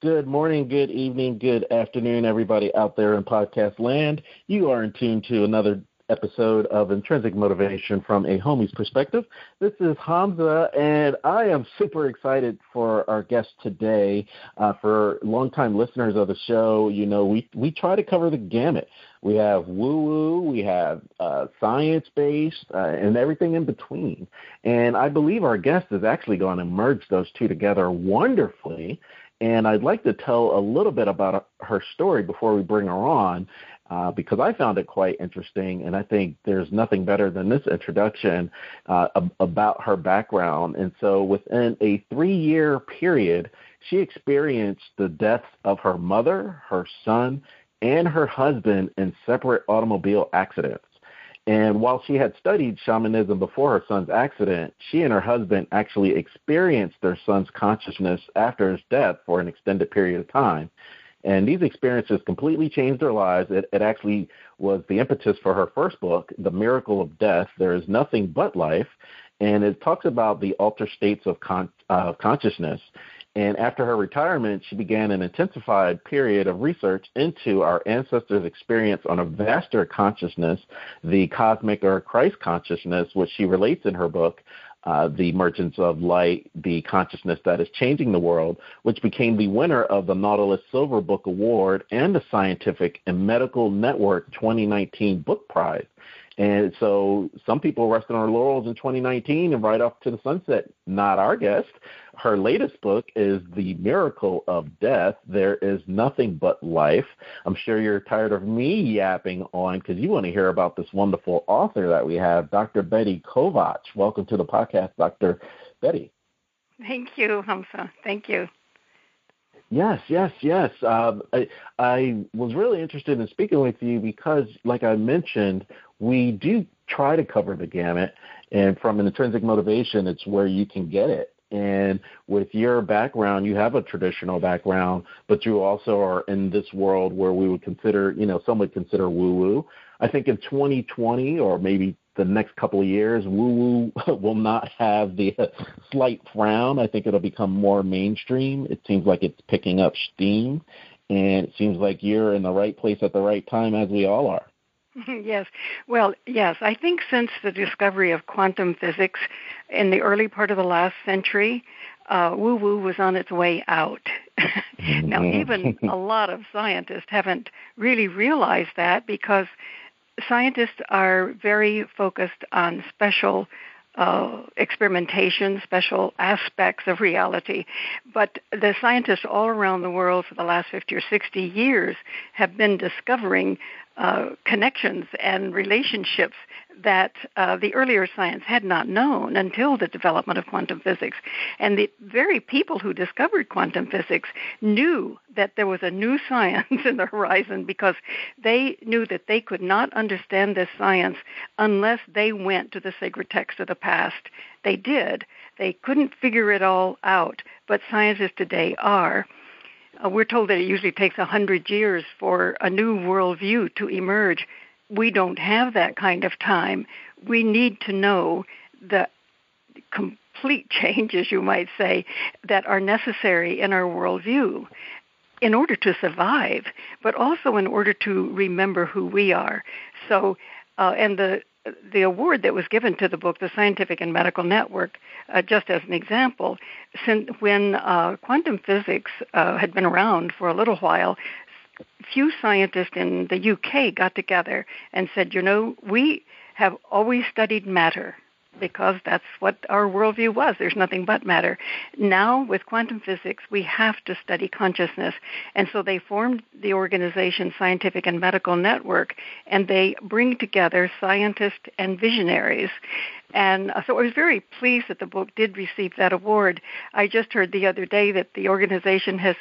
Good morning, good evening, good afternoon, everybody out there in podcast land. You are in tune to another episode of Intrinsic Motivation from a Homie's Perspective. This is Hamza, and I am super excited for our guest today. Uh, for longtime listeners of the show, you know, we, we try to cover the gamut. We have woo woo, we have uh, science based, uh, and everything in between. And I believe our guest is actually going to merge those two together wonderfully and I'd like to tell a little bit about her story before we bring her on, uh, because I found it quite interesting, and I think there's nothing better than this introduction uh, about her background. And so, within a three year period, she experienced the deaths of her mother, her son, and her husband in separate automobile accidents. And while she had studied shamanism before her son's accident, she and her husband actually experienced their son's consciousness after his death for an extended period of time. And these experiences completely changed their lives. It, it actually was the impetus for her first book, The Miracle of Death There is Nothing But Life. And it talks about the altered states of con- uh, consciousness and after her retirement, she began an intensified period of research into our ancestors' experience on a vaster consciousness, the cosmic or Christ consciousness, which she relates in her book, uh, The Merchants of Light, the consciousness that is changing the world, which became the winner of the Nautilus Silver Book Award and the Scientific and Medical Network 2019 Book Prize. And so some people rested on their laurels in 2019 and right off to the sunset. Not our guest. Her latest book is The Miracle of Death. There is Nothing But Life. I'm sure you're tired of me yapping on because you want to hear about this wonderful author that we have, Dr. Betty Kovacs. Welcome to the podcast, Dr. Betty. Thank you, Hamza. Thank you. Yes, yes, yes. Um, I, I was really interested in speaking with you because, like I mentioned, we do try to cover the gamut, and from an intrinsic motivation, it's where you can get it. And with your background, you have a traditional background, but you also are in this world where we would consider, you know, some would consider woo woo. I think in 2020 or maybe the next couple of years, woo woo will not have the slight frown. I think it'll become more mainstream. It seems like it's picking up steam, and it seems like you're in the right place at the right time, as we all are. yes. Well, yes. I think since the discovery of quantum physics in the early part of the last century, uh, woo woo was on its way out. now, mm-hmm. even a lot of scientists haven't really realized that because scientists are very focused on special uh, experimentation, special aspects of reality. But the scientists all around the world for the last 50 or 60 years have been discovering uh, connections and relationships that uh, the earlier science had not known until the development of quantum physics. And the very people who discovered quantum physics knew that there was a new science in the horizon because they knew that they could not understand this science unless they went to the sacred text of the past. They did. They couldn't figure it all out, but scientists today are. Uh, we're told that it usually takes a hundred years for a new worldview to emerge. We don't have that kind of time. We need to know the complete changes, you might say, that are necessary in our worldview in order to survive, but also in order to remember who we are. So, uh, and the the award that was given to the book, the Scientific and Medical Network, uh, just as an example, since when uh, quantum physics uh, had been around for a little while, few scientists in the UK got together and said, you know, we have always studied matter because that's what our worldview was. There's nothing but matter. Now, with quantum physics, we have to study consciousness. And so they formed the organization Scientific and Medical Network, and they bring together scientists and visionaries. And so I was very pleased that the book did receive that award. I just heard the other day that the organization has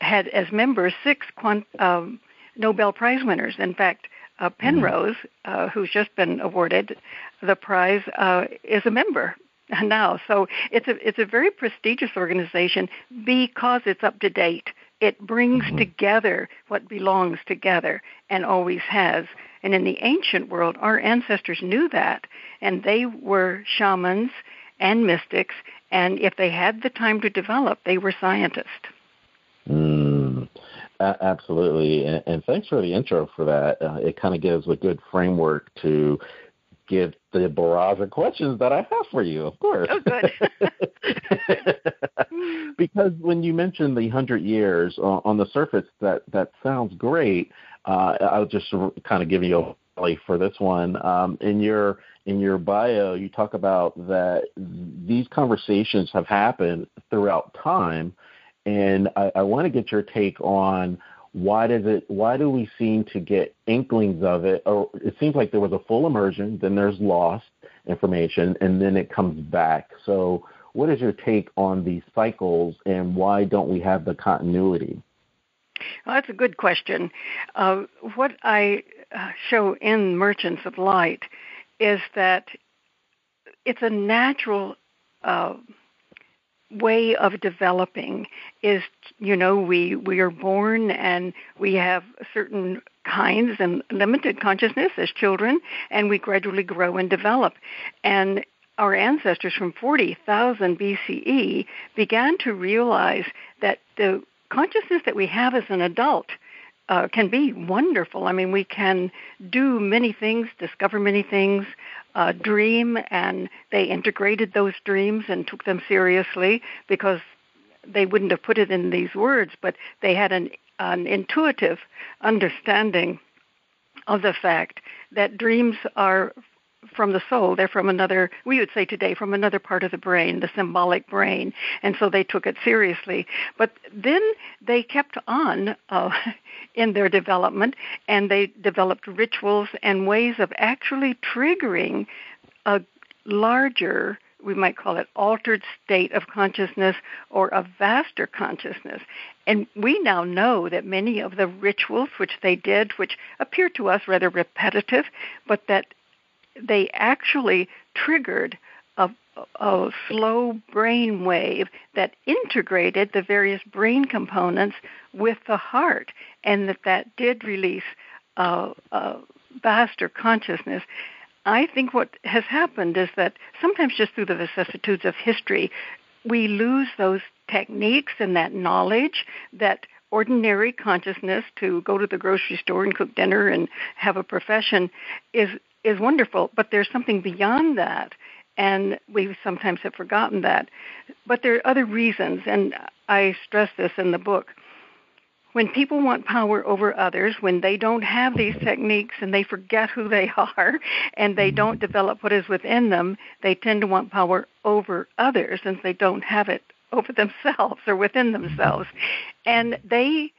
had as members six quant- um, Nobel Prize winners. In fact, uh, Penrose, uh, who's just been awarded the prize, uh, is a member now. So it's a it's a very prestigious organization because it's up to date. It brings mm-hmm. together what belongs together and always has. And in the ancient world, our ancestors knew that, and they were shamans and mystics. And if they had the time to develop, they were scientists. Absolutely, and, and, thanks for the intro for that. Uh, it kind of gives a good framework to give the barrage of questions that I have for you, of course. Oh, good. because when you mentioned the hundred years uh, on the surface, that that sounds great. Uh, I'll just kind of give you a for this one. Um, in your in your bio, you talk about that these conversations have happened throughout time, and I, I want to get your take on why does it why do we seem to get inklings of it? Or it seems like there was a full immersion then there's lost information and then it comes back. So what is your take on these cycles and why don't we have the continuity? Well, that's a good question. Uh, what i uh, show in merchants of light is that it's a natural uh, way of developing is you know we we are born and we have certain kinds and limited consciousness as children and we gradually grow and develop. And our ancestors from 40,000 BCE began to realize that the consciousness that we have as an adult uh, can be wonderful. I mean, we can do many things, discover many things, uh, dream, and they integrated those dreams and took them seriously because they wouldn't have put it in these words, but they had an, an intuitive understanding of the fact that dreams are from the soul. They're from another, we would say today, from another part of the brain, the symbolic brain. And so they took it seriously. But then they kept on uh, in their development and they developed rituals and ways of actually triggering a larger we might call it altered state of consciousness or a vaster consciousness. And we now know that many of the rituals which they did, which appear to us rather repetitive, but that they actually triggered a, a slow brain wave that integrated the various brain components with the heart, and that that did release a, a vaster consciousness. I think what has happened is that sometimes just through the vicissitudes of history, we lose those techniques and that knowledge that ordinary consciousness to go to the grocery store and cook dinner and have a profession is is wonderful, but there's something beyond that, and we sometimes have forgotten that. But there are other reasons, and I stress this in the book. When people want power over others, when they don't have these techniques and they forget who they are and they mm-hmm. don't develop what is within them, they tend to want power over others since they don't have it over themselves or within mm-hmm. themselves. And they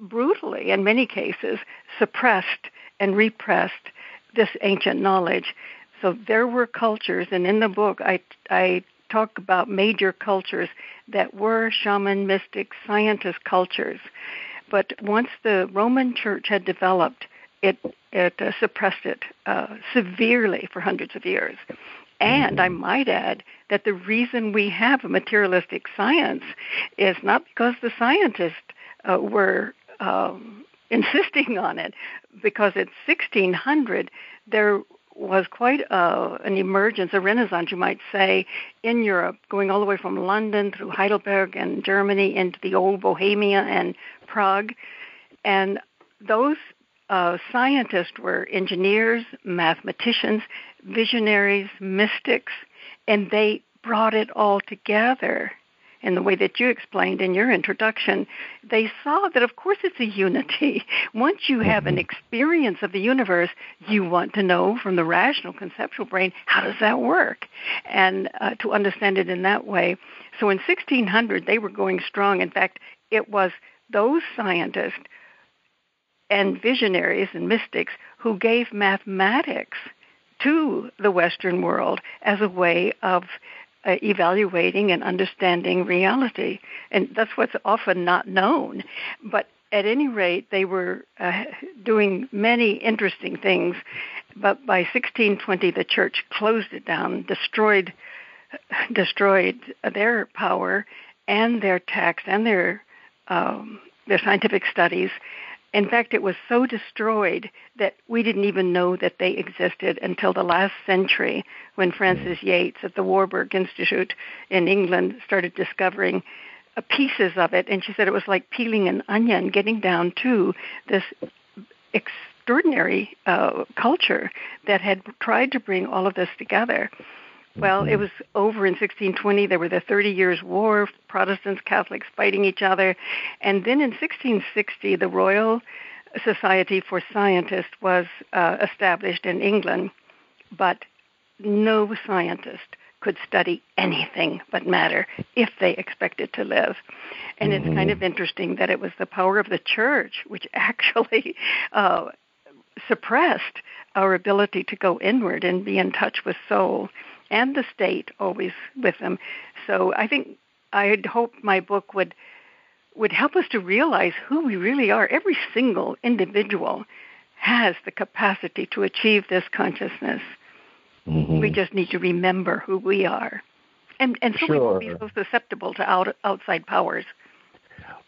brutally, in many cases, suppressed and repressed this ancient knowledge. So there were cultures, and in the book I, I talk about major cultures that were shaman, mystic, scientist cultures. But once the Roman Church had developed, it it uh, suppressed it uh, severely for hundreds of years. And I might add that the reason we have a materialistic science is not because the scientists uh, were um, insisting on it because it's 1600 there was quite a, an emergence, a renaissance, you might say, in Europe, going all the way from London through Heidelberg and Germany into the old Bohemia and Prague. And those uh, scientists were engineers, mathematicians, visionaries, mystics, and they brought it all together in the way that you explained in your introduction, they saw that, of course, it's a unity. Once you have an mm-hmm. experience of the universe, you want to know from the rational conceptual brain, how does that work? And uh, to understand it in that way. So in 1600, they were going strong. In fact, it was those scientists and visionaries and mystics who gave mathematics to the Western world as a way of uh, evaluating and understanding reality. And that's what's often not known. But at any rate, they were uh, doing many interesting things. But by 1620, the church closed it down, destroyed, destroyed their power and their text and their um, their scientific studies, in fact, it was so destroyed that we didn't even know that they existed until the last century when Frances Yates at the Warburg Institute in England started discovering pieces of it, and she said it was like peeling an onion, getting down to this extraordinary uh, culture that had tried to bring all of this together. Well, it mm-hmm. was over in 1620. There were the Thirty Years' War, Protestants, Catholics fighting each other. And then in 1660, the Royal Society for Scientists was uh, established in England, but no scientist could study anything but matter if they expected to live. And mm-hmm. it's kind of interesting that it was the power of the church which actually uh, suppressed our ability to go inward and be in touch with soul and the state always with them. So I think I had hoped my book would would help us to realize who we really are. Every single individual has the capacity to achieve this consciousness. Mm-hmm. We just need to remember who we are. And and so sure. we won't be so susceptible to out, outside powers.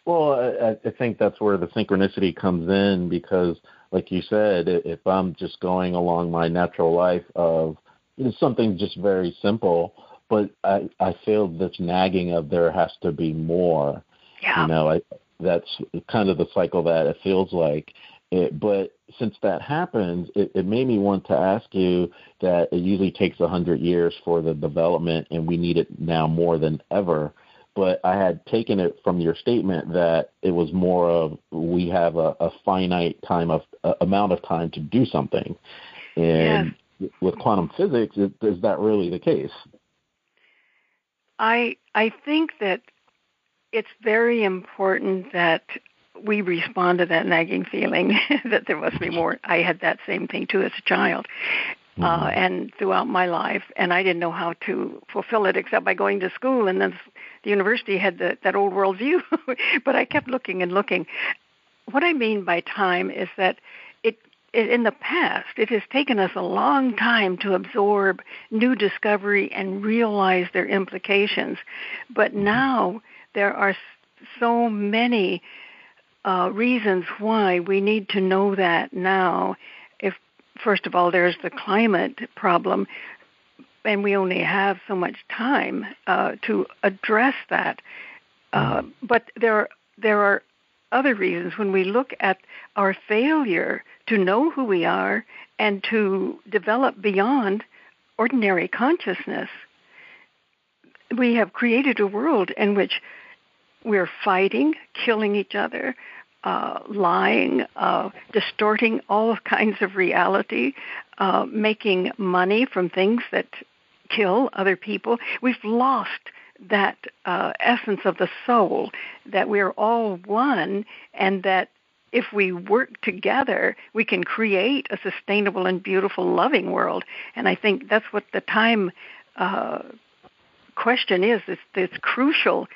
Well, I, I think that's where the synchronicity comes in because, like you said, if I'm just going along my natural life of it's something just very simple, but I I feel this nagging of there has to be more. Yeah. You know, I that's kind of the cycle that it feels like. It, but since that happens, it, it made me want to ask you that it usually takes a hundred years for the development, and we need it now more than ever. But I had taken it from your statement that it was more of we have a, a finite time of uh, amount of time to do something, and with quantum physics, is, is that really the case? I I think that it's very important that we respond to that nagging feeling that there must be more. I had that same thing too as a child. Uh, mm-hmm. Uh, and throughout my life, and I didn't know how to fulfill it except by going to school, and then the university had the, that old world view. but I kept looking and looking. What I mean by time is that in the past, it has taken us a long time to absorb new discovery and realize their implications. But mm-hmm. now there are so many uh, reasons why we need to know that now. If first of all, there's the climate problem, and we only have so much time uh, to address that. Uh, mm-hmm. but there there are other reasons when we look at our failure to know who we are and to develop beyond ordinary consciousness. We have created a world in which we're fighting, killing each other, uh, lying, uh, distorting all kinds of reality, uh, making money from things that kill other people. We've lost that uh, essence of the soul, that we're all one, and that if we work together, we can create a sustainable and beautiful, loving world. And I think that's what the time uh, question is. It's, it's crucial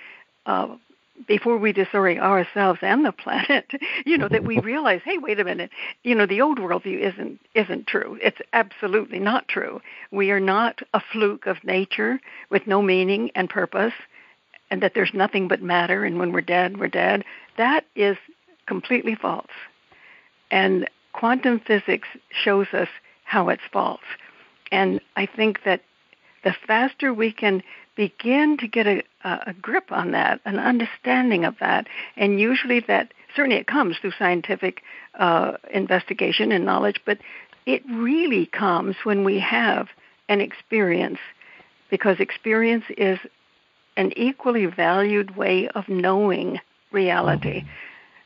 uh, before we disorient ourselves and the planet. You know that we realize, hey, wait a minute. You know the old worldview isn't isn't true. It's absolutely not true. We are not a fluke of nature with no meaning and purpose. And that there's nothing but matter, and when we're dead, we're dead. That is completely false. And quantum physics shows us how it's false. And I think that the faster we can begin to get a, a grip on that, an understanding of that, and usually that certainly it comes through scientific uh, investigation and knowledge, but it really comes when we have an experience, because experience is an equally valued way of knowing reality. Mm-hmm.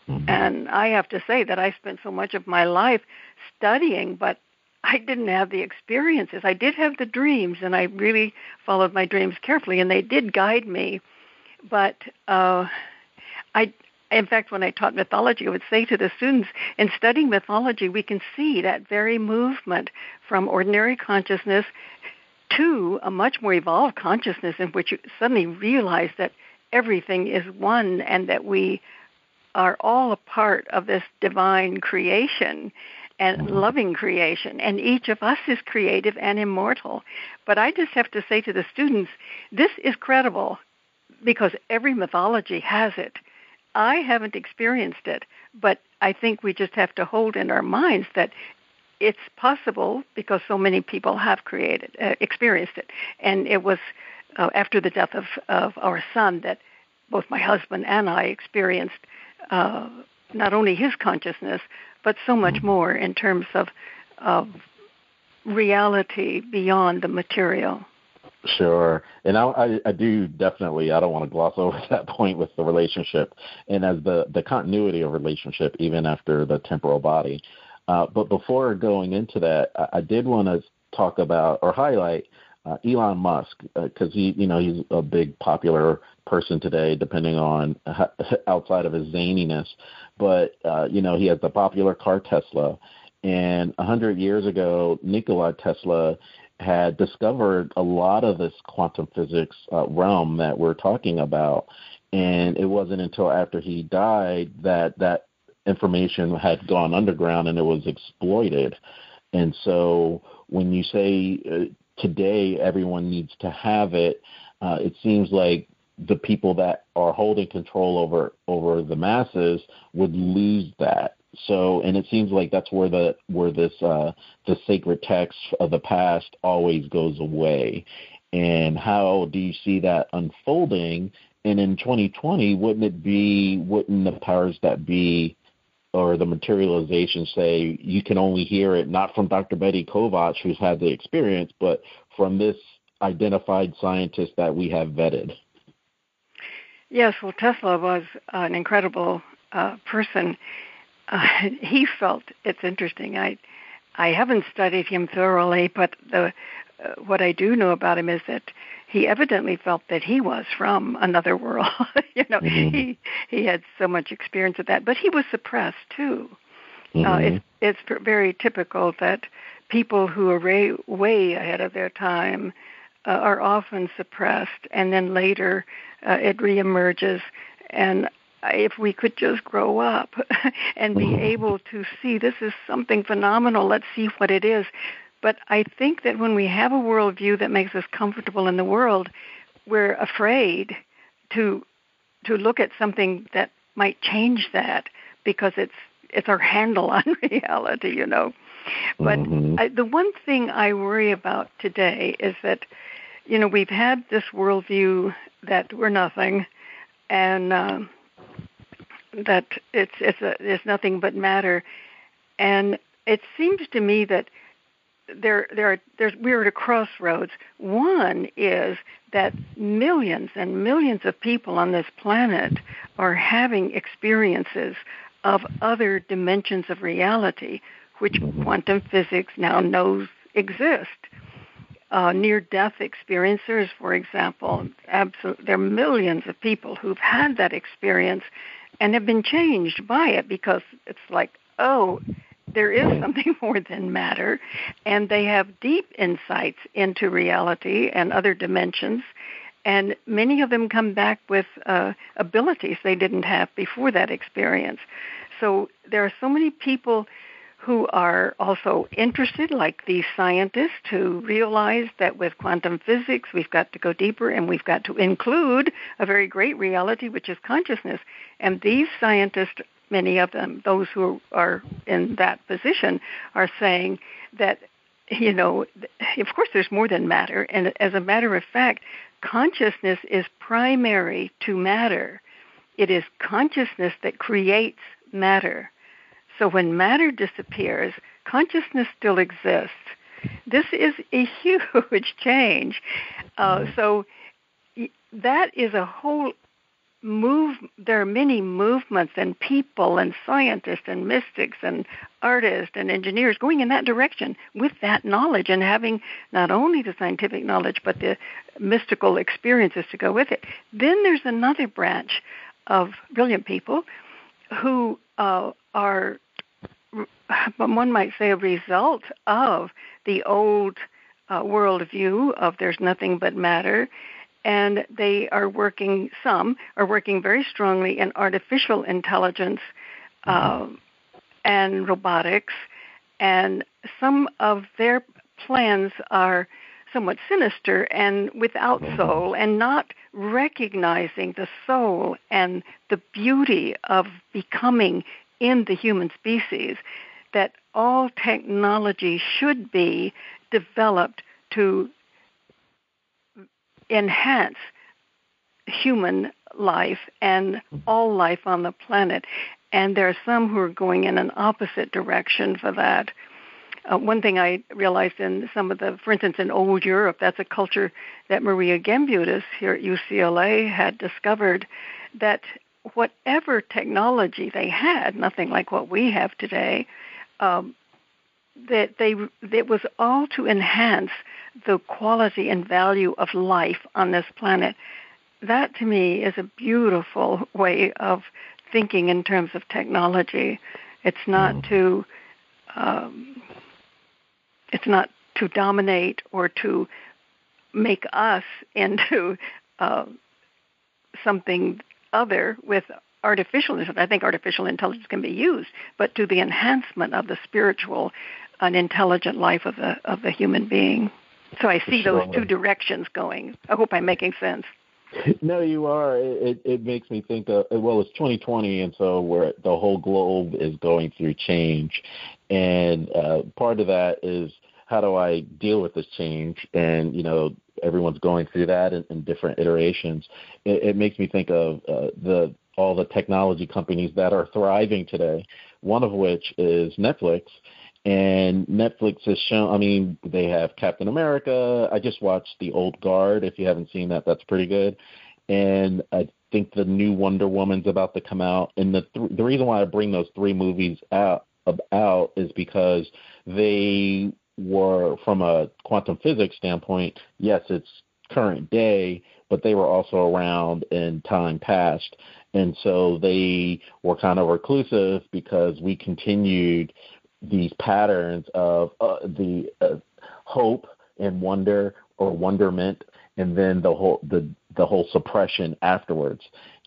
Mm-hmm. And I have to say that I spent so much of my life studying, but I didn't have the experiences. I did have the dreams, and I really followed my dreams carefully, and they did guide me. But uh, I, in fact, when I taught mythology, I would say to the students, in studying mythology, we can see that very movement from ordinary consciousness to a much more evolved consciousness in which you suddenly realize that everything is one and that we are all a part of this divine creation and mm-hmm. loving creation, and each of us is creative and immortal. But I just have to say to the students, this is credible because every mythology has it. I haven't experienced it, but I think we just have to hold in our minds that it's possible because so many people have created, uh, experienced it, and it was uh, after the death of, of our son that both my husband and I experienced uh, not only his consciousness, but so much mm-hmm. more in terms of of reality beyond the material. Sure, and I, I, I do definitely. I don't want to gloss over that point with the relationship, and as the the continuity of relationship even after the temporal body. Uh, but before going into that, I, I did want to talk about or highlight uh, Elon Musk because uh, he, you know, he's a big popular person today, depending on outside of his zaniness. But uh, you know, he has the popular car Tesla, and a hundred years ago, Nikola Tesla had discovered a lot of this quantum physics uh, realm that we're talking about. And it wasn't until after he died that that information had gone underground and it was exploited. And so when you say uh, today everyone needs to have it, uh, it seems like the people that are holding control over over the masses would lose that so, and it seems like that's where the where this uh, the sacred text of the past always goes away. And how do you see that unfolding? And in 2020, wouldn't it be? Wouldn't the powers that be or the materialization say you can only hear it not from Dr. Betty Kovacs, who's had the experience, but from this identified scientist that we have vetted? Yes, well, Tesla was an incredible uh, person uh, he felt it's interesting. I I haven't studied him thoroughly, but the uh, what I do know about him is that he evidently felt that he was from another world. you know, mm-hmm. he he had so much experience of that, but he was suppressed too. Uh, mm-hmm. Uh, it's it's very typical that people who are way, way ahead of their time uh, are often suppressed, and then later uh, it reemerges. And if we could just grow up and be mm-hmm. able to see this is something phenomenal, let's see what it is. But I think that when we have a worldview that makes us comfortable in the world, we're afraid to to look at something that might change that because it's it's our handle on reality, you know. But mm-hmm. I, the one thing I worry about today is that, you know, we've had this worldview that we're nothing, and uh, that it's it's a, it's nothing but matter, and it seems to me that there there are there's we're at a crossroads. One is that millions and millions of people on this planet are having experiences of other dimensions of reality, which quantum physics now knows exist. Uh, near-death experiencers, for example, absolute, there are millions of people who've had that experience, and have been changed by it because it's like, oh, there is something more than matter, and they have deep insights into reality and other dimensions. And many of them come back with uh, abilities they didn't have before that experience. So there are so many people who are also interested, like these scientists who realize that with quantum physics we've got to go deeper and we've got to include a very great reality, which is consciousness. And these scientists, many of them, those who are in that position, are saying that, you know, of course there's more than matter. And as a matter of fact, consciousness is primary to matter. It is consciousness that creates matter. So when matter disappears, consciousness still exists. This is a huge change. Uh, mm-hmm. so that is a whole move. There are many movements and people and scientists and mystics and artists and engineers going in that direction with that knowledge and having not only the scientific knowledge but the mystical experiences to go with it. Then there's another branch of brilliant people who uh, are one might say, a result of the old uh, worldview of there's nothing but matter. And they are working, some are working very strongly in artificial intelligence uh, and robotics. And some of their plans are somewhat sinister and without mm-hmm. soul and not recognizing the soul and the beauty of becoming in the human species that all technology should be developed to enhance human life and all life on the planet. And there are some who are going in an opposite direction for that. Uh, one thing I realized in some of the, for instance, in old Europe, that's a culture that Maria Gimbutas here at UCLA had discovered that whatever technology they had, nothing like what we have today, um, that they it was all to enhance the quality and value of life on this planet. That to me is a beautiful way of thinking in terms of technology. It's not mm. to um, it's not to dominate or to make us into uh, something other with artificial intelligence. I think artificial intelligence can be used, but to the enhancement of the spiritual and intelligent life of the of the human being. So I see those two directions going. I hope I'm making sense. No, you are. It it makes me think of well, it's 2020, and so where the whole globe is going through change, and uh, part of that is how do I deal with this change? And you know, everyone's going through that in, in different iterations. It, it makes me think of uh, the all the technology companies that are thriving today. One of which is Netflix, and Netflix has shown. I mean, they have Captain America. I just watched The Old Guard. If you haven't seen that, that's pretty good. And I think the new Wonder Woman's about to come out. And the th- the reason why I bring those three movies out about is because they were from a quantum physics standpoint. Yes, it's current day, but they were also around in time past. And so they were kind of reclusive because we continued these patterns of uh, the uh, hope and wonder or wonderment, and then the whole the the whole suppression afterwards.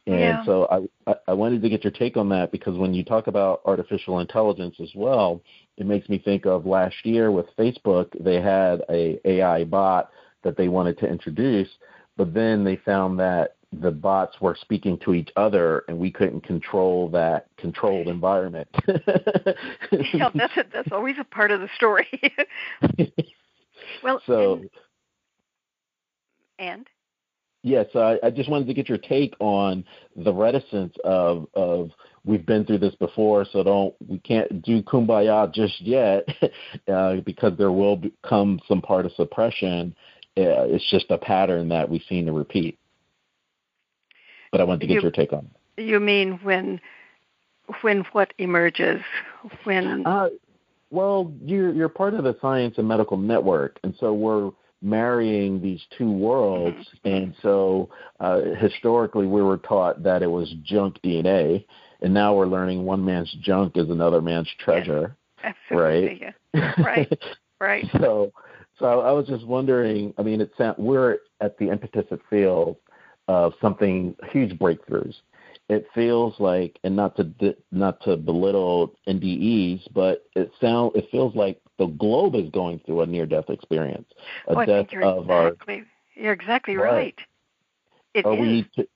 And yeah. so I I wanted to get your take on that because when you talk about artificial intelligence as well, it makes me think of last year with Facebook. They had a AI bot that they wanted to introduce, but then they found that the bots were speaking to each other and we couldn't control that controlled environment. yeah, that's a, that's always a part of the story. well, so and, and? yes, yeah, so I, I just wanted to get your take on the reticence of of we've been through this before, so don't we can't do kumbaya just yet uh, because there will come some part of suppression. Uh, it's just a pattern that we've seen to repeat. But I wanted to get you, your take on it. You mean when when what emerges when? Uh, well, you're you're part of the science and medical network, and so we're marrying these two worlds. Mm-hmm. And so uh, historically, we were taught that it was junk DNA, and now we're learning one man's junk is another man's treasure. Yes, absolutely. Right. Yeah. Right. right. So, so I was just wondering. I mean, it's we're at the impetus of feels of something huge breakthroughs. It feels like, and not to not to belittle NDEs, but it sound it feels like the globe is going through a near death experience, a death of exactly, our. You're exactly right. right. It Are is. we?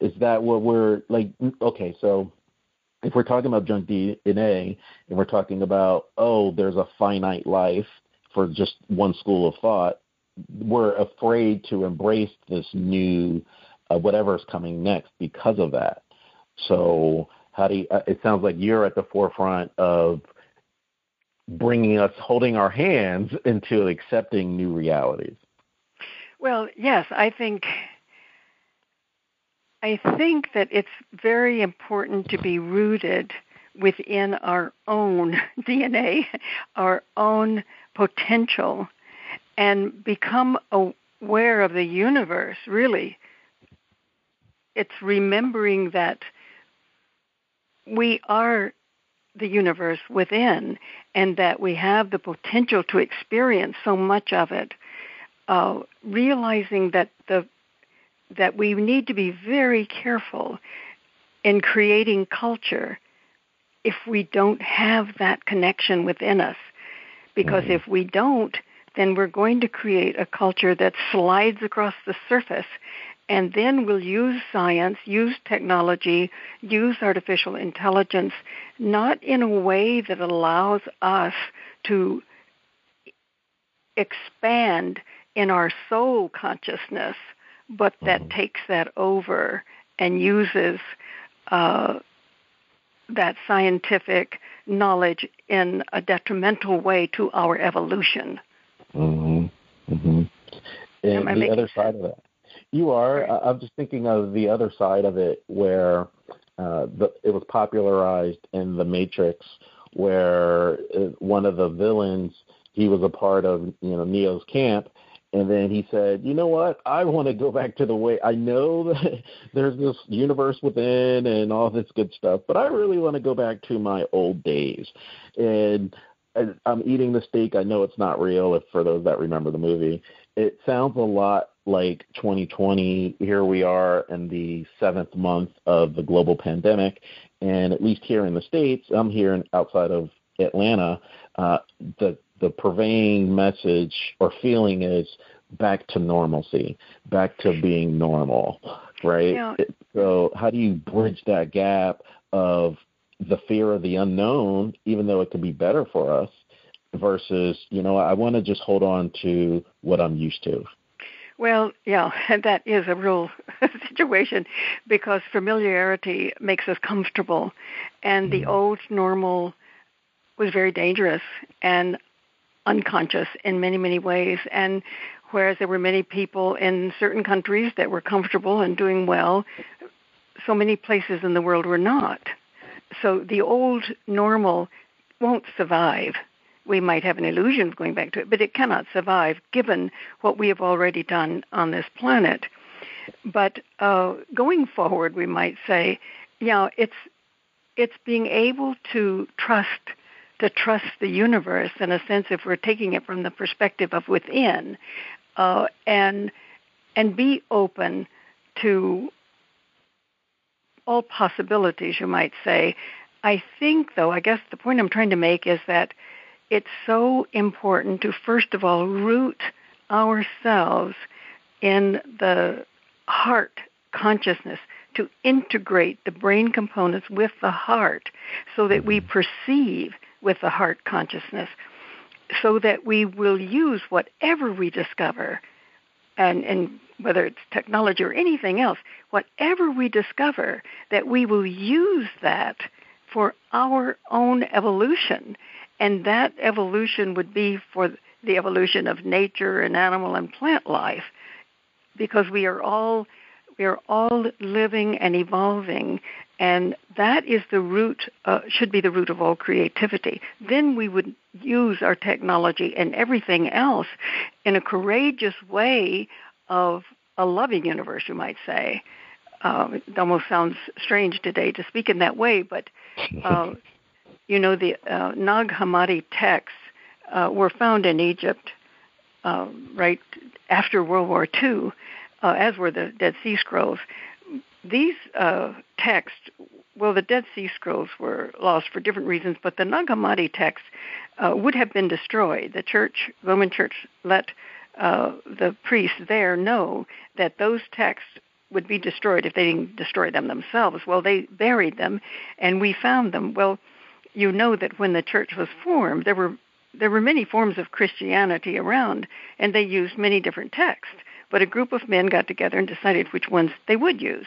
Is that what we're like? Okay, so if we're talking about junk DNA and we're talking about oh, there's a finite life for just one school of thought, we're afraid to embrace this new uh, whatever's coming next because of that. So, how do you, uh, it sounds like you're at the forefront of bringing us, holding our hands into accepting new realities. Well, yes, I think I think that it's very important to be rooted within our own DNA, our own potential, and become aware of the universe, really, it's remembering that we are the universe within and that we have the potential to experience so much of it uh, realizing that the that we need to be very careful in creating culture if we don't have that connection within us because mm-hmm. if we don't then we're going to create a culture that slides across the surface and then we'll use science, use technology, use artificial intelligence, not in a way that allows us to expand in our soul consciousness, but that mm-hmm. takes that over and uses uh, that scientific knowledge in a detrimental way to our evolution. Mm-hmm. Mm-hmm. And the other side of that. You are. Right. I'm just thinking of the other side of it where uh, the, it was popularized in The Matrix, where uh, one of the villains, he was a part of, you know, Neo's camp, and then he said, "You know what? I want to go back to the way I know that there's this universe within and all this good stuff, but I really want to go back to my old days." And I'm eating the steak. I know it's not real. If for those that remember the movie, it sounds a lot like 2020. Here we are in the seventh month of the global pandemic, and at least here in the states, I'm here in, outside of Atlanta. Uh, the the purveying message or feeling is back to normalcy, back to being normal, right? Yeah. So, how do you bridge that gap of the fear of the unknown, even though it could be better for us, versus, you know, I want to just hold on to what I'm used to? Well, yeah, that is a real situation because familiarity makes us comfortable, and the mm-hmm. old normal was very dangerous. And unconscious in many, many ways. And whereas there were many people in certain countries that were comfortable and doing well, so many places in the world were not. So the old normal won't survive. We might have an illusion of going back to it, but it cannot survive given what we have already done on this planet. But uh, going forward, we might say, yeah, it's it's being able to trust to trust the universe in a sense if we're taking it from the perspective of within uh, and and be open to all possibilities you might say i think though i guess the point i'm trying to make is that it's so important to first of all root ourselves in the heart consciousness to integrate the brain components with the heart so that we mm-hmm. perceive with the heart consciousness so that we will use whatever we discover and, and whether it's technology or anything else, whatever we discover, that we will use that for our own evolution. And that evolution would be for the evolution of nature and animal and plant life because we are all we are all living and evolving and that is the root, uh, should be the root of all creativity. Then we would use our technology and everything else in a courageous way of a loving universe, you might say. Uh, it almost sounds strange today to speak in that way, but uh, you know the uh, Nag Hammadi texts uh, were found in Egypt uh, right after World War II, uh, as were the Dead Sea Scrolls these uh, texts, well, the Dead Sea Scrolls were lost for different reasons, but the Nag Hammadi texts uh, would have been destroyed. The church, Roman Church, let the priests there know that those texts would be destroyed if they didn't destroy them themselves. Well, they buried them, and we found them. Well, you know that when the church was formed, there were there were many forms of Christianity around, and they used many different texts. But a group of men got together and decided which ones they would use.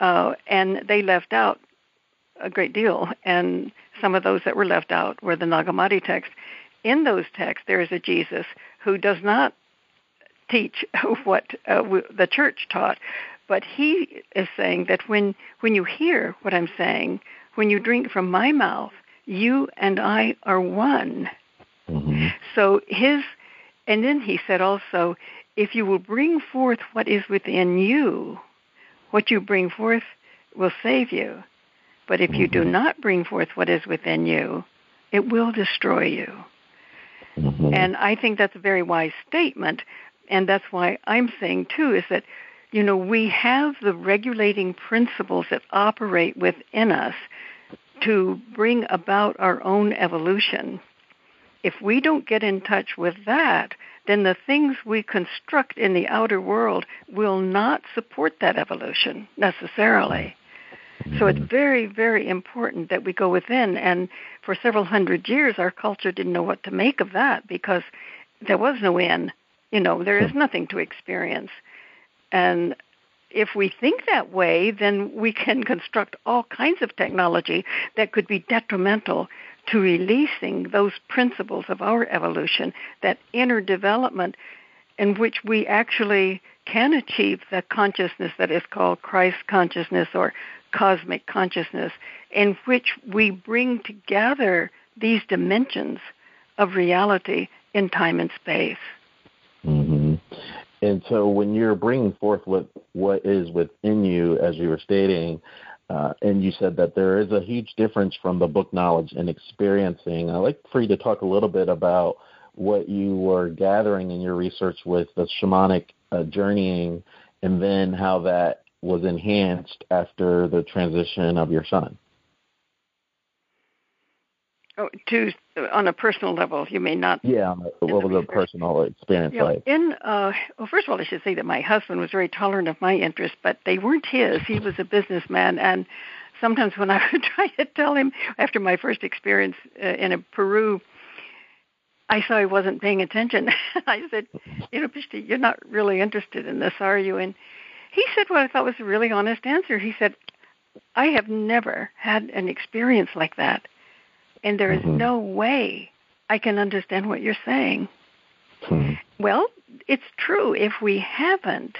Uh, and they left out a great deal. And some of those that were left out were the Nag Hammadi texts. In those texts, there is a Jesus who does not teach what uh, the church taught, but he is saying that when when you hear what I'm saying, when you drink from my mouth, you and I are one. Mm-hmm. So his, and then he said also, if you will bring forth what is within you, what you bring forth will save you. But if you do mm-hmm. not bring forth what is within you, it will destroy you. Mm-hmm. And I think that's a very wise statement. And that's why I'm saying, too, is that, you know, we have the regulating principles that operate within us to bring about our own evolution. If we don't get in touch with that, then the things we construct in the outer world will not support that evolution necessarily. So it's mm-hmm. very, very important that we go within. And for several hundred years, our culture didn't know what to make of that because there was no in. You know, there is nothing to experience. And if we think that way, then we can construct all kinds of technology that could be detrimental to releasing those principles of our evolution, that inner development in which we actually can achieve the consciousness that is called Christ consciousness or cosmic consciousness, in which we bring together these dimensions of reality in time and space. And so, when you're bringing forth what what is within you, as you were stating, uh, and you said that there is a huge difference from the book knowledge and experiencing. I'd like for you to talk a little bit about what you were gathering in your research with the shamanic uh, journeying, and then how that was enhanced after the transition of your son. Oh, to on a personal level, you may not. Yeah, what was a personal experience yeah, like? In uh, well, first of all, I should say that my husband was very tolerant of my interests, but they weren't his. He was a businessman, and sometimes when I would try to tell him after my first experience uh, in a Peru, I saw he wasn't paying attention. I said, "You know, Pishti, you're not really interested in this, are you?" And he said what I thought was a really honest answer. He said, "I have never had an experience like that." And there is mm-hmm. no way I can understand what you're saying. Mm-hmm. Well, it's true if we haven't.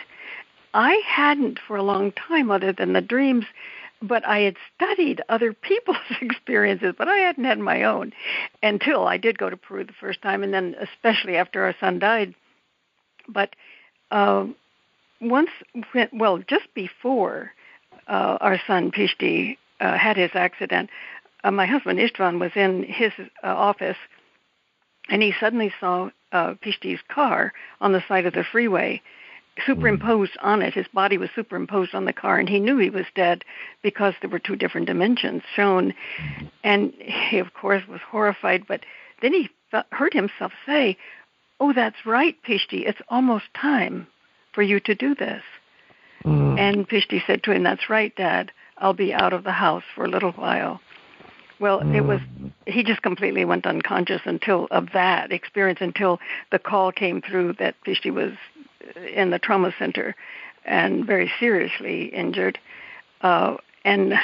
I hadn't for a long time, other than the dreams, but I had studied other people's experiences, but I hadn't had my own until I did go to Peru the first time, and then especially after our son died. But uh, once, well, just before uh, our son Pishti uh, had his accident, uh, my husband Istvan was in his uh, office, and he suddenly saw uh, Pishti's car on the side of the freeway, superimposed mm. on it. His body was superimposed on the car, and he knew he was dead because there were two different dimensions shown. And he, of course, was horrified. But then he th- heard himself say, "Oh, that's right, Pishti. It's almost time for you to do this." Mm. And Pishti said to him, "That's right, Dad. I'll be out of the house for a little while." Well, mm. it was mm. he just completely went unconscious until of that experience until the call came through that Pishti was in the trauma center and very seriously injured. Uh, and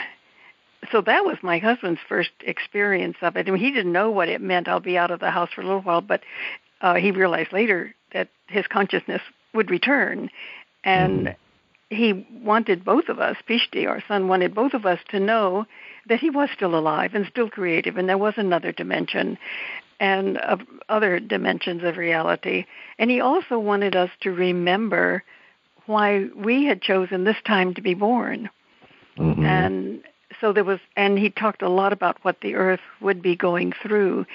so that was my husband's first experience of it. I mean, he didn't know what it meant. I'll be out of the house for a little while, but uh, he realized later that his consciousness would return, and mm. He wanted both of us, Pishti, our son, wanted both of us to know that he was still alive and still creative, and there was another dimension and uh, other dimensions of reality. And he also wanted us to remember why we had chosen this time to be born. Mm-hmm. And so there was, and he talked a lot about what the earth would be going through.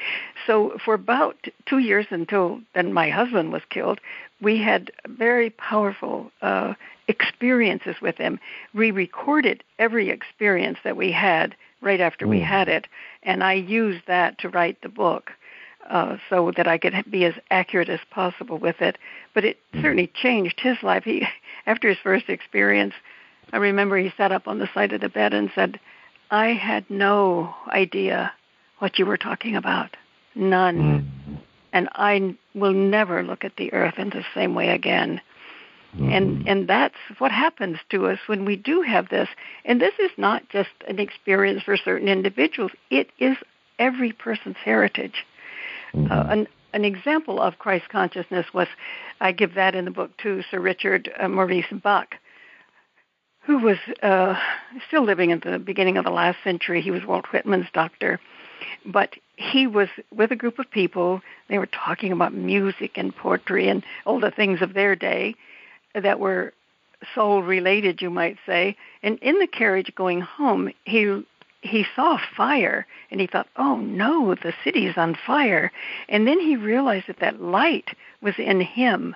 So for about two years until then my husband was killed, we had very powerful uh, experiences with him. We recorded every experience that we had right after mm. we had it, and I used that to write the book. Uh, so that I could be as accurate as possible with it. But it mm. certainly changed his life. He, after his first experience, I remember he sat up on the side of the bed and said, "I had no idea what you were talking about, none, mm. And I will never look at the earth in the same way again." Mm-hmm. And and that's what happens to us when we do have this. And this is not just an experience for certain individuals. It is every person's heritage. Mm-hmm. Uh, an an example of Christ consciousness was, I give that in the book too, Sir Richard uh, Maurice Bucke, who was uh, still living at the beginning of the last century. He was Walt Whitman's doctor, but he was with a group of people. They were talking about music and poetry and all the things of their day that were soul related, you might say. And in the carriage going home, he he saw fire and he thought, "Oh no, the city's on fire." And then he realized that that light was in him.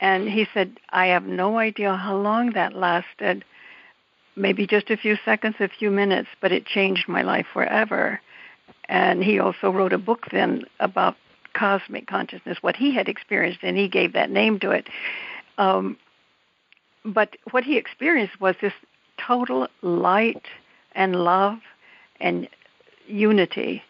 And he said, "I have no idea how long that lasted. Maybe just a few seconds, a few minutes, but it changed my life forever." And he also wrote a book then about cosmic consciousness, what he had experienced, and he gave that name to it. Um, but what he experienced was this total light and love and unity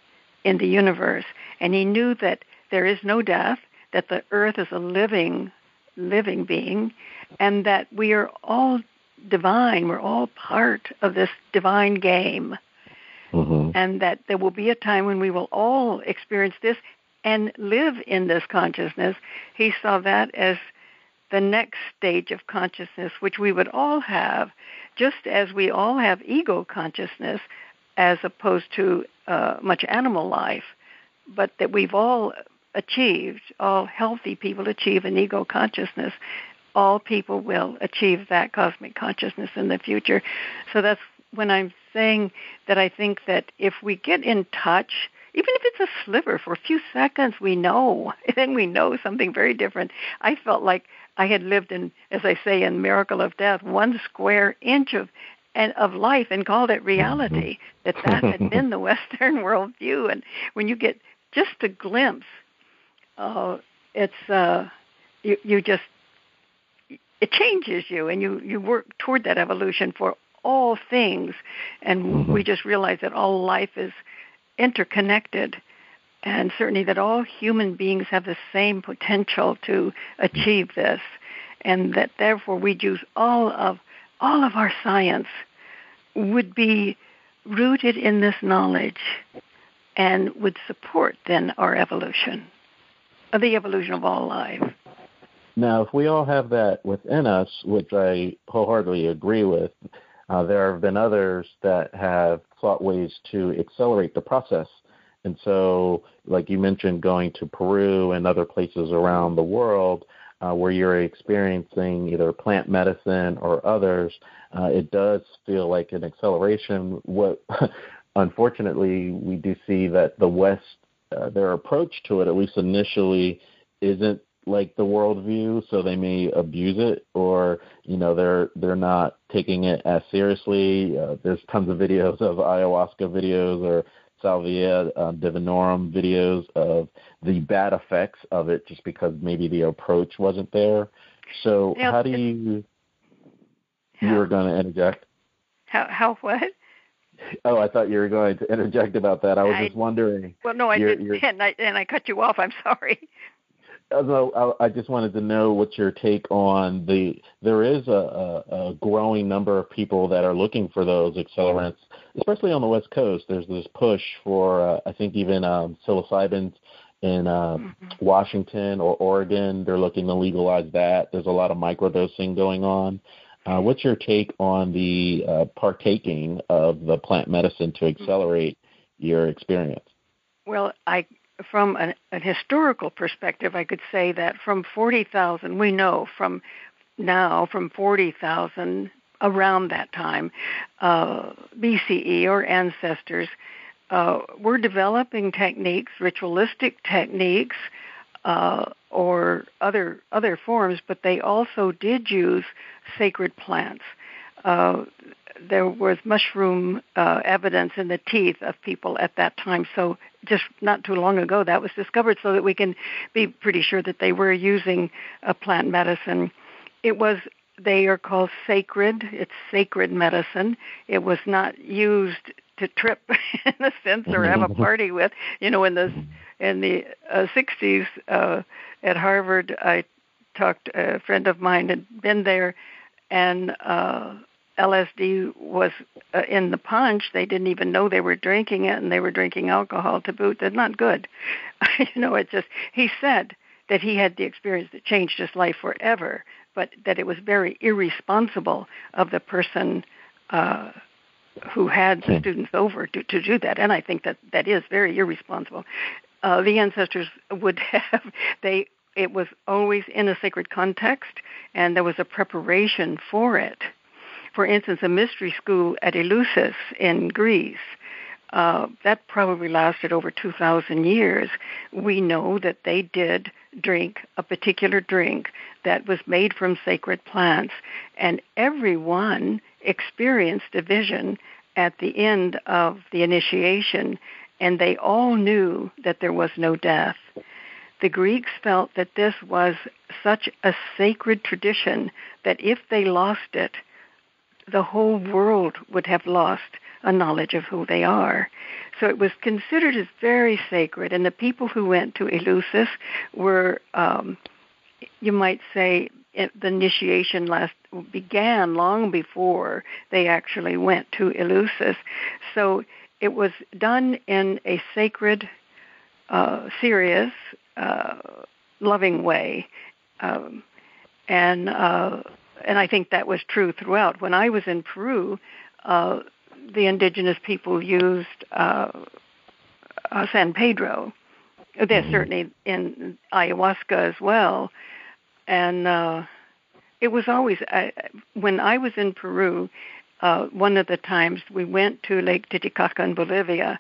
in the universe. And he knew that there is no death, that the earth is a living living being, and that we are all divine. We're all part of this divine game. Mm-hmm. And that there will be a time when we will all experience this and live in this consciousness. He saw that as the next stage of consciousness, which we would all have, just as we all have ego consciousness as opposed to uh, much animal life, but that we've all achieved, all healthy people achieve an ego consciousness. All people will achieve that cosmic consciousness in the future. So that's when I'm saying that I think that if we get in touch, even if it's a sliver for a few seconds, we know. Then we know something very different. I felt like I had lived in, as I say in Miracle of Death, one square inch of and of life and called it reality. Mm-hmm. That that had been the Western worldview. And when you get just a glimpse, uh, it's uh, you you just it changes you, and you you work toward that evolution for all things. And mm-hmm. we just realize that all life is interconnected and certainly that all human beings have the same potential to achieve this, and that therefore we use all of all of our science would be rooted in this knowledge and would support then our evolution, the evolution of all life. Now, if we all have that within us, which I wholeheartedly agree with, uh, there have been others that have sought ways to accelerate the process and so, like you mentioned, going to Peru and other places around the world uh, where you're experiencing either plant medicine or others, uh, it does feel like an acceleration. What, unfortunately, we do see that the West, uh, their approach to it, at least initially, isn't like the worldview, so they may abuse it, or you know they're they're not taking it as seriously. Uh, there's tons of videos of ayahuasca videos or Salvia uh, divinorum videos of the bad effects of it just because maybe the approach wasn't there. So how do you you were going to interject? How how what? Oh, I thought you were going to interject about that. I was I, just wondering. Well, no, I didn't, and I, and I cut you off. I'm sorry. Although I just wanted to know what's your take on the. There is a, a, a growing number of people that are looking for those accelerants, especially on the West Coast. There's this push for, uh, I think, even um, psilocybin in uh, mm-hmm. Washington or Oregon. They're looking to legalize that. There's a lot of microdosing going on. Uh, what's your take on the uh, partaking of the plant medicine to mm-hmm. accelerate your experience? Well, I from an, a historical perspective, I could say that from 40,000, we know from now from 40,000 around that time, uh, BCE or ancestors, uh, were developing techniques, ritualistic techniques, uh, or other other forms, but they also did use sacred plants. Uh, there was mushroom uh, evidence in the teeth of people at that time. So just not too long ago, that was discovered, so that we can be pretty sure that they were using a plant medicine. It was they are called sacred. It's sacred medicine. It was not used to trip in a sense or have a party with. You know, in the in the uh, 60s uh, at Harvard, I talked. A friend of mine had been there, and uh, LSD was uh, in the punch. They didn't even know they were drinking it, and they were drinking alcohol to boot. That's not good. you know, it just. He said that he had the experience that changed his life forever, but that it was very irresponsible of the person uh, who had the students over to, to do that. And I think that that is very irresponsible. Uh, the ancestors would have they it was always in a sacred context, and there was a preparation for it for instance, a mystery school at Eleusis in Greece. Uh, that probably lasted over 2,000 years. We know that they did drink a particular drink that was made from sacred plants, and everyone experienced a vision at the end of the initiation, and they all knew that there was no death. The Greeks felt that this was such a sacred tradition that if they lost it, the whole world would have lost a knowledge of who they are. So it was considered as very sacred, and the people who went to Eleusis were um, you might say the initiation last began long before they actually went to Eleusis. So it was done in a sacred, uh, serious, uh, loving way, um, and uh, and I think that was true throughout. When I was in Peru, uh, the indigenous people used uh, uh, San Pedro. There's mm-hmm. certainly in ayahuasca as well, and uh, it was always uh, when I was in Peru. Uh, one of the times we went to Lake Titicaca in Bolivia.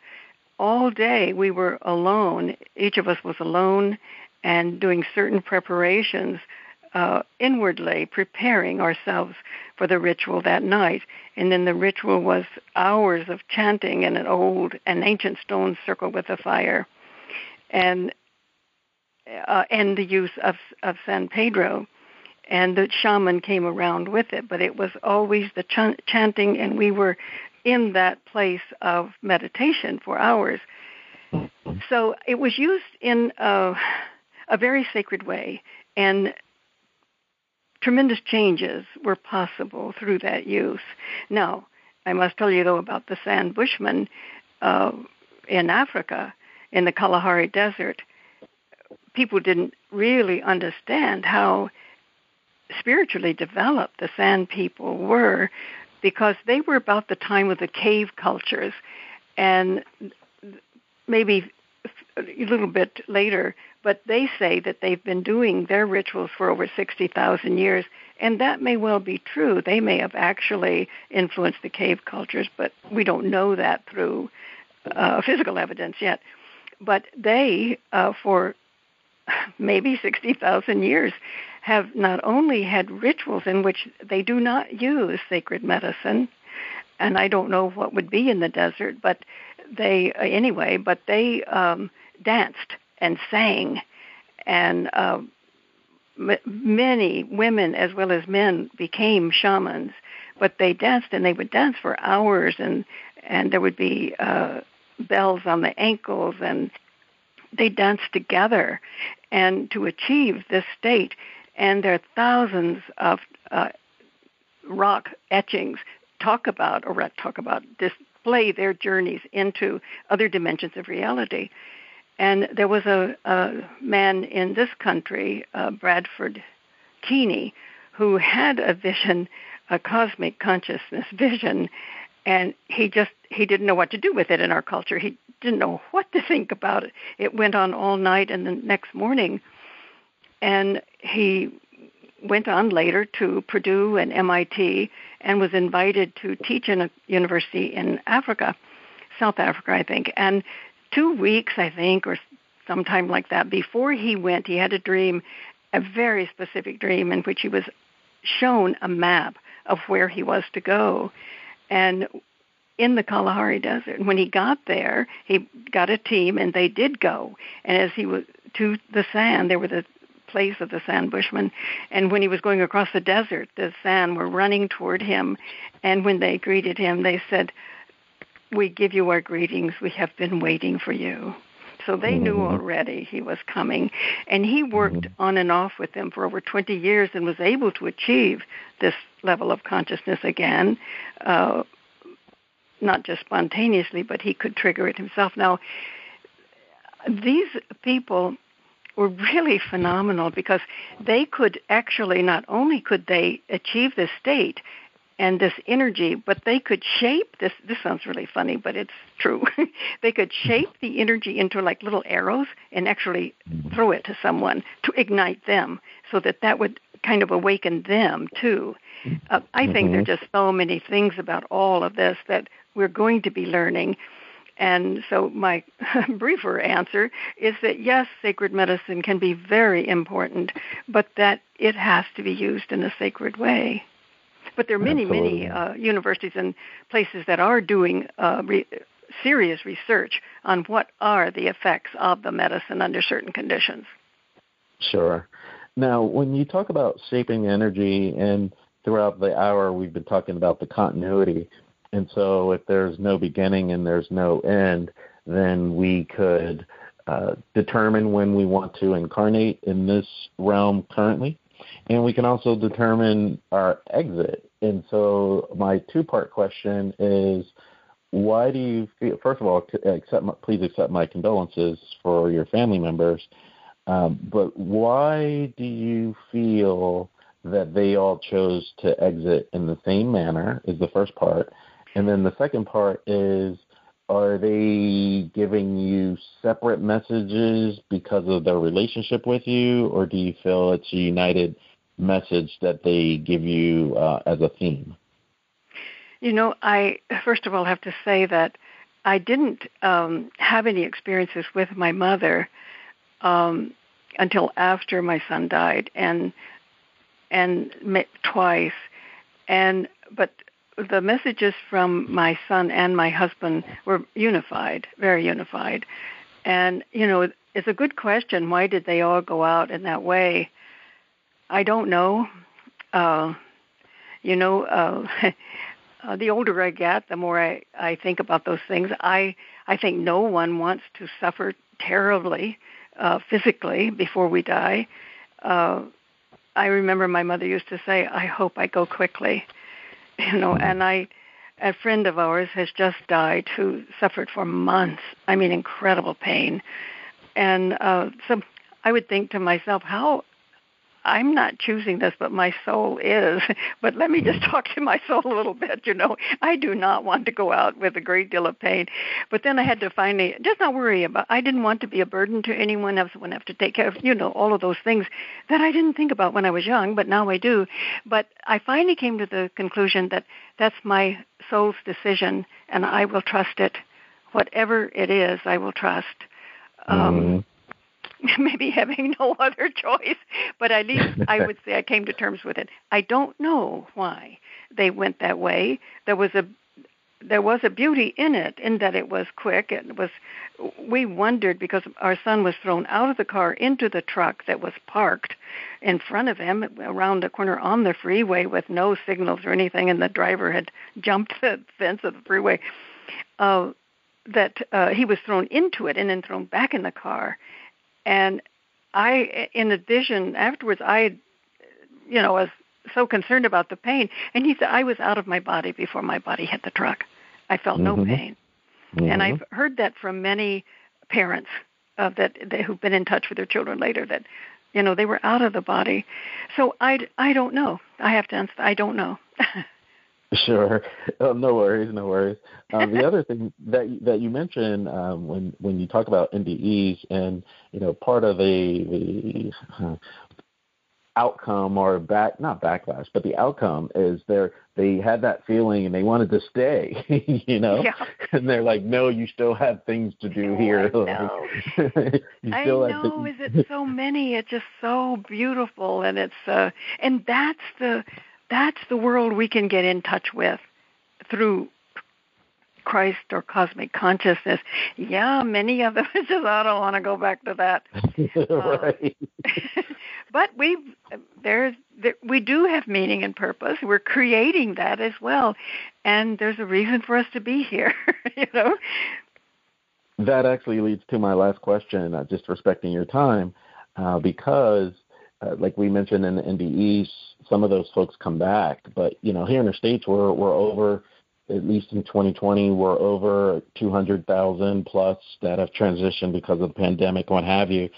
All day we were alone. Each of us was alone and doing certain preparations uh, inwardly, preparing ourselves for the ritual that night. And then the ritual was hours of chanting in an old, an ancient stone circle with a fire, and uh, and the use of of San Pedro. And the shaman came around with it, but it was always the ch- chanting, and we were in that place of meditation for hours. So it was used in a, a very sacred way, and tremendous changes were possible through that use. Now, I must tell you, though, about the San Bushmen uh, in Africa, in the Kalahari Desert. People didn't really understand how spiritually developed the San people were because they were about the time of the cave cultures. And maybe a little bit later, but they say that they've been doing their rituals for over 60,000 years, and that may well be true. They may have actually influenced the cave cultures, but we don't know that through uh, physical evidence yet. But they, uh, for maybe 60,000 years, have not only had rituals in which they do not use sacred medicine, and I don't know what would be in the desert, but they uh, anyway, but they um, danced and sang, and uh, m- many women as well as men became shamans. But they danced, and they would dance for hours, and and there would be uh, bells on the ankles, and they danced together, and to achieve this state. And there are thousands of uh, rock etchings talk about or talk about display their journeys into other dimensions of reality. And there was a, a man in this country, uh, Bradford Keeney, who had a vision, a cosmic consciousness vision, and he just he didn't know what to do with it in our culture. He didn't know what to think about it. It went on all night and the next morning, and he went on later to Purdue and MIT and was invited to teach in a university in Africa, South Africa, I think. And two weeks, I think, or sometime like that, before he went, he had a dream, a very specific dream, in which he was shown a map of where he was to go. And in the Kalahari Desert. And when he got there, he got a team, and they did go. And as he was to the sand, there were the place of the San Bushmen. And when he was going across the desert, the San were running toward him. And when they greeted him, they said, we give you our greetings. We have been waiting for you. So they mm-hmm. knew already he was coming. And he worked mm-hmm. on and off with them for over 20 years and was able to achieve this level of consciousness again, uh, not just spontaneously, but he could trigger it himself. Now, these people were really phenomenal because they could actually not only could they achieve this state and this energy, but they could shape this. This sounds really funny, but it's true. they could shape the energy into like little arrows and actually mm-hmm. throw it to someone to ignite them, so that that would kind of awaken them too. Uh, I think mm-hmm. there are just so many things about all of this that we're going to be learning. And so, my briefer answer is that yes, sacred medicine can be very important, but that it has to be used in a sacred way. But there are many, Absolutely. many uh, universities and places that are doing uh, re- serious research on what are the effects of the medicine under certain conditions. Sure. Now, when you talk about shaping energy, and throughout the hour we've been talking about the continuity, and so if there's no beginning and there's no end, then we could uh, determine when we want to incarnate in this realm currently, and we can also determine our exit. And so, my two-part question is, why do you feel? First of all, accept my, please accept my condolences for your family members. Um, but why do you feel that they all chose to exit in the same manner? Is the first part, and then the second part is are they giving you separate messages because of their relationship with you, or do you feel it's a united message that they give you uh, as a theme? You know, I first of all have to say that I didn't um, have any experiences with my mother um, until after my son died, and and met twice, and but the messages from my son and my husband were unified, very unified. And, you know, it's a good question. Why did they all go out in that way? I don't know. Uh, you know, uh, uh, the older I get, the more I, I think about those things. I, I think no one wants to suffer terribly uh, physically before we die. Uh, I remember my mother used to say, I hope I go quickly you know, and I, a friend of ours has just died who suffered for months. I mean, incredible pain, and uh, so I would think to myself, how I'm not choosing this, but my soul is. But let me just talk to my soul a little bit. You know, I do not want to go out with a great deal of pain. But then I had to finally just not worry about. I didn't want to be a burden to anyone else. I have to take care of, you know, all of those things that I didn't think about when I was young, but now I do. But I finally came to the conclusion that that's my soul's decision, and I will trust it. Whatever it is, I will trust. Um, mm-hmm maybe having no other choice, but at least I would say I came to terms with it. I don't know why they went that way. There was a there was a beauty in it in that it was quick it was we wondered because our son was thrown out of the car into the truck that was parked in front of him around the corner on the freeway with no signals or anything and the driver had jumped the fence of the freeway uh that uh he was thrown into it and then thrown back in the car and I, in addition, afterwards, I, you know, was so concerned about the pain. And he said, I was out of my body before my body hit the truck. I felt mm-hmm. no pain. Mm-hmm. And I've heard that from many parents uh, that, that who've been in touch with their children later that, you know, they were out of the body. So I, I don't know. I have to answer. I don't know. Sure, oh, no worries, no worries. Um, the other thing that that you mentioned um, when when you talk about NDEs, and you know, part of the the uh, outcome or back not backlash, but the outcome is they're they had that feeling and they wanted to stay, you know, yeah. and they're like, no, you still have things to do here. I know. you still I know. Is it so many? It's just so beautiful, and it's uh, and that's the that's the world we can get in touch with through Christ or cosmic consciousness. Yeah, many of them just I don't want to go back to that. right. Uh, but we there's there, we do have meaning and purpose. We're creating that as well, and there's a reason for us to be here. you know. That actually leads to my last question. Uh, just respecting your time, uh, because uh, like we mentioned in the NDEs, some of those folks come back. But you know, here in the states, we're we're over at least in 2020, we're over 200,000 plus that have transitioned because of the pandemic, what have you.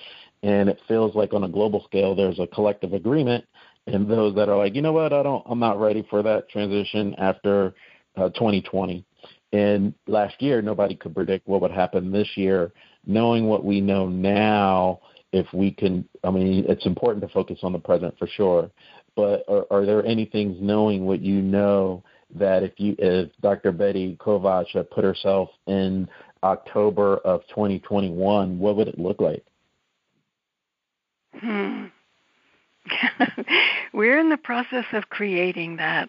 And it feels like on a global scale, there's a collective agreement, and those that are like, you know what, I don't, I'm not ready for that transition after uh, 2020. And last year, nobody could predict what would happen this year. Knowing what we know now, if we can, I mean, it's important to focus on the present for sure. But are, are there any things, knowing what you know, that if you, if Dr. Betty Kovacs had put herself in October of 2021, what would it look like? Hmm. We're in the process of creating that.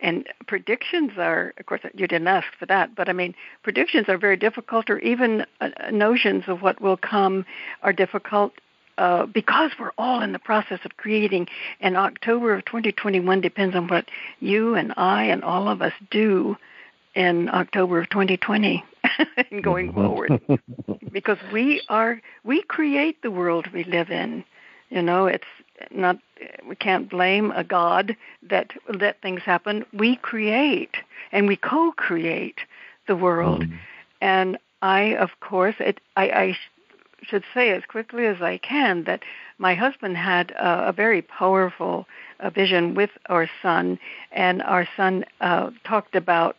And predictions are, of course, you didn't ask for that, but I mean, predictions are very difficult, or even uh, notions of what will come are difficult uh, because we're all in the process of creating. And October of 2021 depends on what you and I and all of us do in October of 2020. and going mm-hmm. forward. because we are we create the world we live in. You know, it's not we can't blame a god that let things happen. We create and we co-create the world. Mm. And I, of course, it, I, I should say as quickly as I can that my husband had a, a very powerful uh, vision with our son, and our son uh, talked about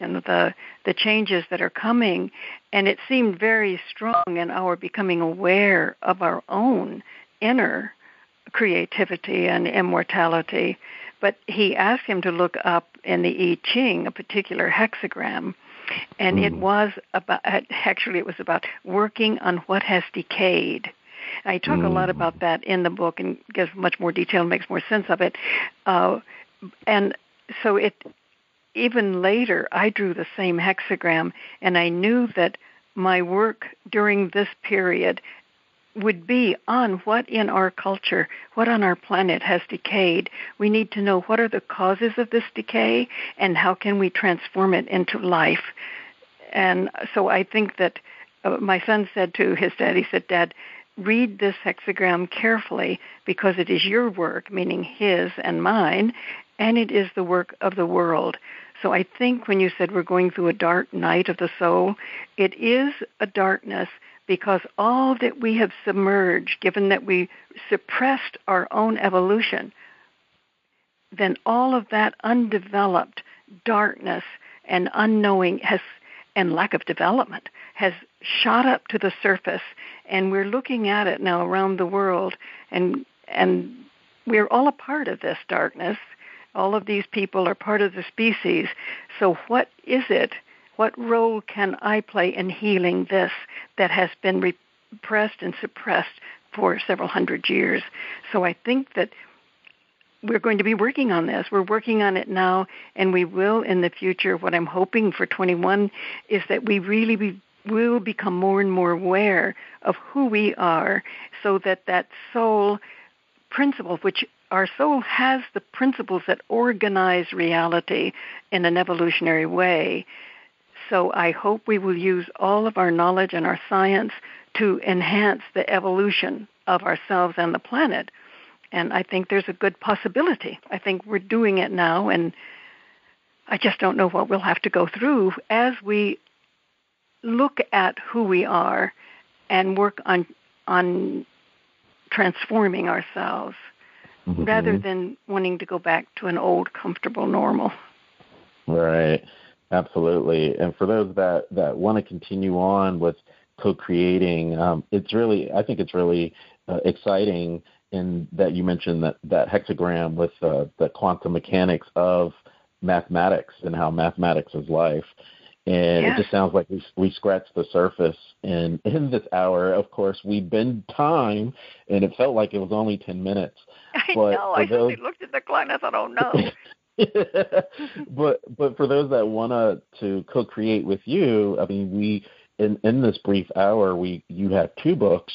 you know, the the changes that are coming, and it seemed very strong in our becoming aware of our own inner creativity and immortality. But he asked him to look up in the I Ching a particular hexagram and mm. it was about actually it was about working on what has decayed. I talk mm. a lot about that in the book and gives much more detail and makes more sense of it. Uh, and so it even later I drew the same hexagram and I knew that my work during this period would be on what in our culture, what on our planet has decayed. We need to know what are the causes of this decay and how can we transform it into life. And so I think that uh, my son said to his dad, he said, Dad, read this hexagram carefully because it is your work, meaning his and mine, and it is the work of the world. So I think when you said we're going through a dark night of the soul, it is a darkness because all that we have submerged, given that we suppressed our own evolution, then all of that undeveloped darkness and unknowing has and lack of development has shot up to the surface and we're looking at it now around the world and and we're all a part of this darkness. All of these people are part of the species. So what is it what role can I play in healing this that has been repressed and suppressed for several hundred years? So I think that we're going to be working on this. We're working on it now, and we will in the future. What I'm hoping for 21 is that we really be, will become more and more aware of who we are so that that soul principle, which our soul has the principles that organize reality in an evolutionary way, so I hope we will use all of our knowledge and our science to enhance the evolution of ourselves and the planet. And I think there's a good possibility. I think we're doing it now, and I just don't know what we'll have to go through as we look at who we are and work on on transforming ourselves mm-hmm. rather than wanting to go back to an old comfortable normal. Right. Absolutely. And for those that, that want to continue on with co-creating, um, it's really, I think it's really uh, exciting in that you mentioned that, that hexagram with uh, the quantum mechanics of mathematics and how mathematics is life. And yeah. it just sounds like we we scratched the surface. And in this hour, of course, we bend time, and it felt like it was only ten minutes. I but know. I those, looked at the clock and I thought, "Oh no." but but for those that want to co-create with you, I mean, we in in this brief hour, we you have two books,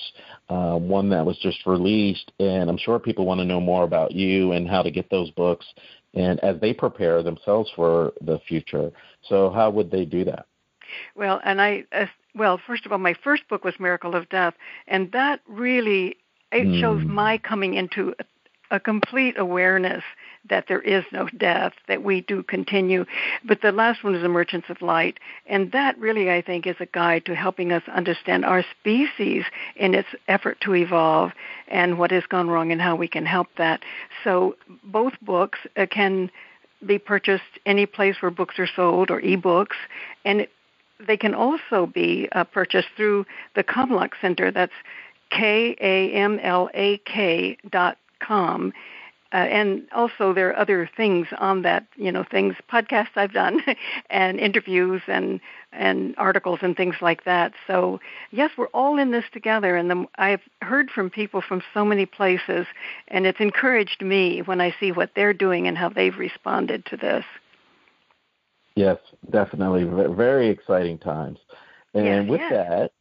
uh, one that was just released, and I'm sure people want to know more about you and how to get those books, and as they prepare themselves for the future. So how would they do that? Well, and I uh, well, first of all, my first book was Miracle of Death, and that really it shows my coming into a, complete awareness that there is no death, that we do continue. But the last one is the Merchants of Light, and that really, I think, is a guide to helping us understand our species in its effort to evolve and what has gone wrong and how we can help that. So both books uh, can be purchased any place where books are sold or ebooks, and they can also be uh, purchased through the Kamlak Center. That's K A M L A K dot com uh, and also there are other things on that, you know, things podcasts I've done, and interviews and and articles and things like that. So yes, we're all in this together, and the, I've heard from people from so many places, and it's encouraged me when I see what they're doing and how they've responded to this. Yes, definitely, very exciting times. And yes, with yes. that,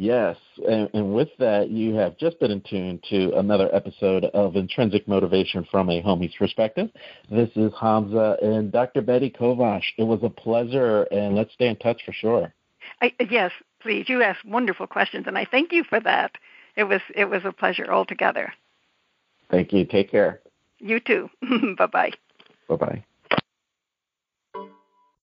Yes, and, and, with that, you have just been in tune to another episode of Intrinsic Motivation from a Homie's Perspective. This is Hamza and Dr. Betty Kovacs. It was a pleasure, and let's stay in touch for sure. I, yes, please. You asked wonderful questions, and I thank you for that. It was it was a pleasure altogether. Thank you. Take care. You too. bye bye. Bye bye.